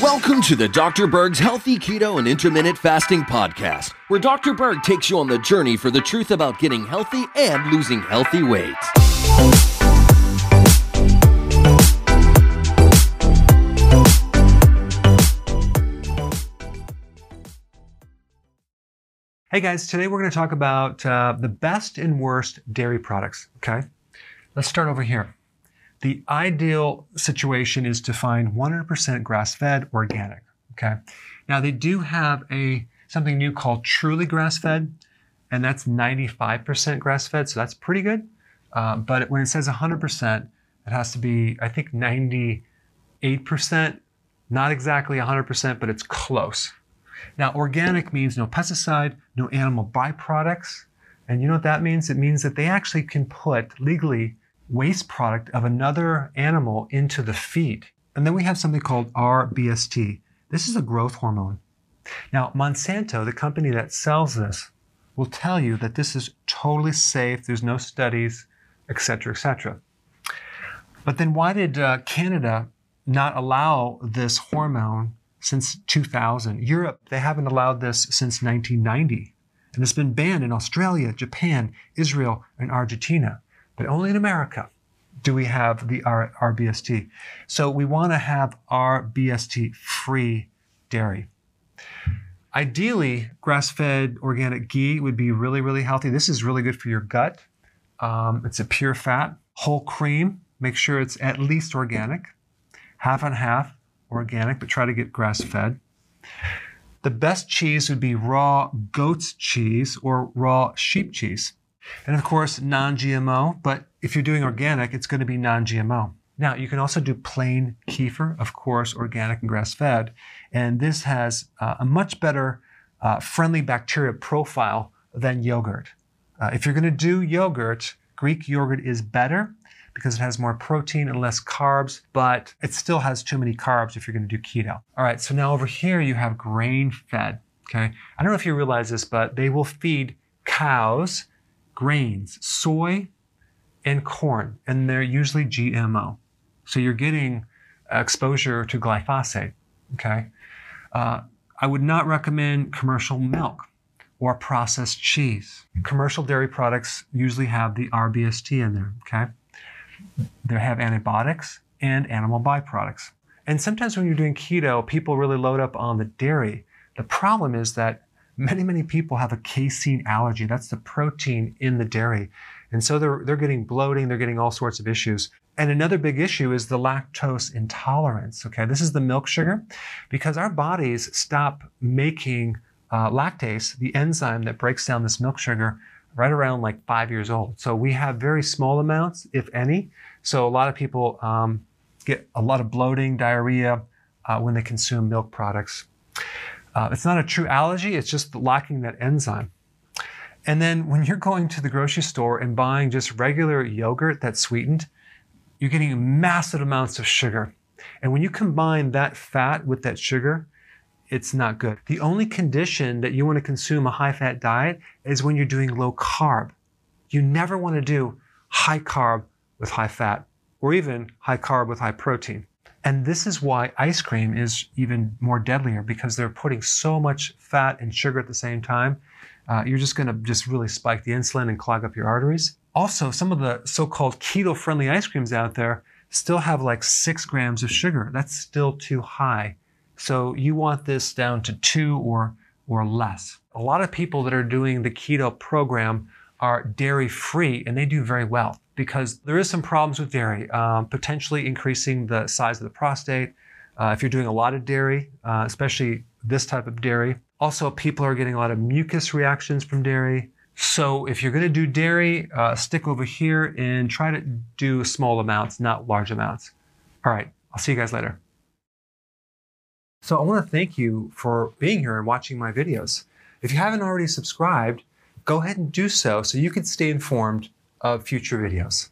Welcome to the Dr. Berg's Healthy Keto and Intermittent Fasting Podcast, where Dr. Berg takes you on the journey for the truth about getting healthy and losing healthy weight. Hey guys, today we're going to talk about uh, the best and worst dairy products. Okay, let's start over here. The ideal situation is to find 100% grass-fed organic. Okay, now they do have a something new called truly grass-fed, and that's 95% grass-fed, so that's pretty good. Uh, but when it says 100%, it has to be I think 98%, not exactly 100%, but it's close. Now, organic means no pesticide, no animal byproducts. And you know what that means? It means that they actually can put legally waste product of another animal into the feed. And then we have something called RBST. This is a growth hormone. Now, Monsanto, the company that sells this, will tell you that this is totally safe. There's no studies, etc., etc. But then why did uh, Canada not allow this hormone since 2000. Europe, they haven't allowed this since 1990. And it's been banned in Australia, Japan, Israel, and Argentina. But only in America do we have the R- RBST. So we want to have RBST free dairy. Ideally, grass fed organic ghee would be really, really healthy. This is really good for your gut. Um, it's a pure fat. Whole cream, make sure it's at least organic. Half and half organic, but try to get grass fed. The best cheese would be raw goat's cheese or raw sheep cheese. And of course, non GMO, but if you're doing organic, it's going to be non GMO. Now, you can also do plain kefir, of course, organic and grass fed. And this has uh, a much better uh, friendly bacteria profile than yogurt. Uh, if you're going to do yogurt, Greek yogurt is better because it has more protein and less carbs, but it still has too many carbs if you're going to do keto. All right, so now over here you have grain fed. Okay, I don't know if you realize this, but they will feed cows grains, soy, and corn, and they're usually GMO. So you're getting exposure to glyphosate. Okay, uh, I would not recommend commercial milk or processed cheese. Commercial dairy products usually have the RBST in there. Okay. They have antibiotics and animal byproducts. And sometimes when you're doing keto, people really load up on the dairy. The problem is that many, many people have a casein allergy. That's the protein in the dairy. And so they're, they're getting bloating, they're getting all sorts of issues. And another big issue is the lactose intolerance. Okay, this is the milk sugar because our bodies stop making uh, lactase, the enzyme that breaks down this milk sugar, right around like five years old. So we have very small amounts, if any. So a lot of people um, get a lot of bloating, diarrhea uh, when they consume milk products. Uh, it's not a true allergy, it's just lacking that enzyme. And then when you're going to the grocery store and buying just regular yogurt that's sweetened, you're getting massive amounts of sugar. And when you combine that fat with that sugar, it's not good. The only condition that you want to consume a high fat diet is when you're doing low carb. You never want to do high carb with high fat or even high carb with high protein. And this is why ice cream is even more deadlier because they're putting so much fat and sugar at the same time. Uh, you're just going to just really spike the insulin and clog up your arteries. Also, some of the so-called keto-friendly ice creams out there still have like six grams of sugar. That's still too high. So you want this down to two or, or less. A lot of people that are doing the keto program are dairy free and they do very well because there is some problems with dairy, um, potentially increasing the size of the prostate. Uh, if you're doing a lot of dairy, uh, especially this type of dairy. Also, people are getting a lot of mucus reactions from dairy. So if you're going to do dairy, uh, stick over here and try to do small amounts, not large amounts. All right, I'll see you guys later. So I want to thank you for being here and watching my videos. If you haven't already subscribed, go ahead and do so so you can stay informed future videos.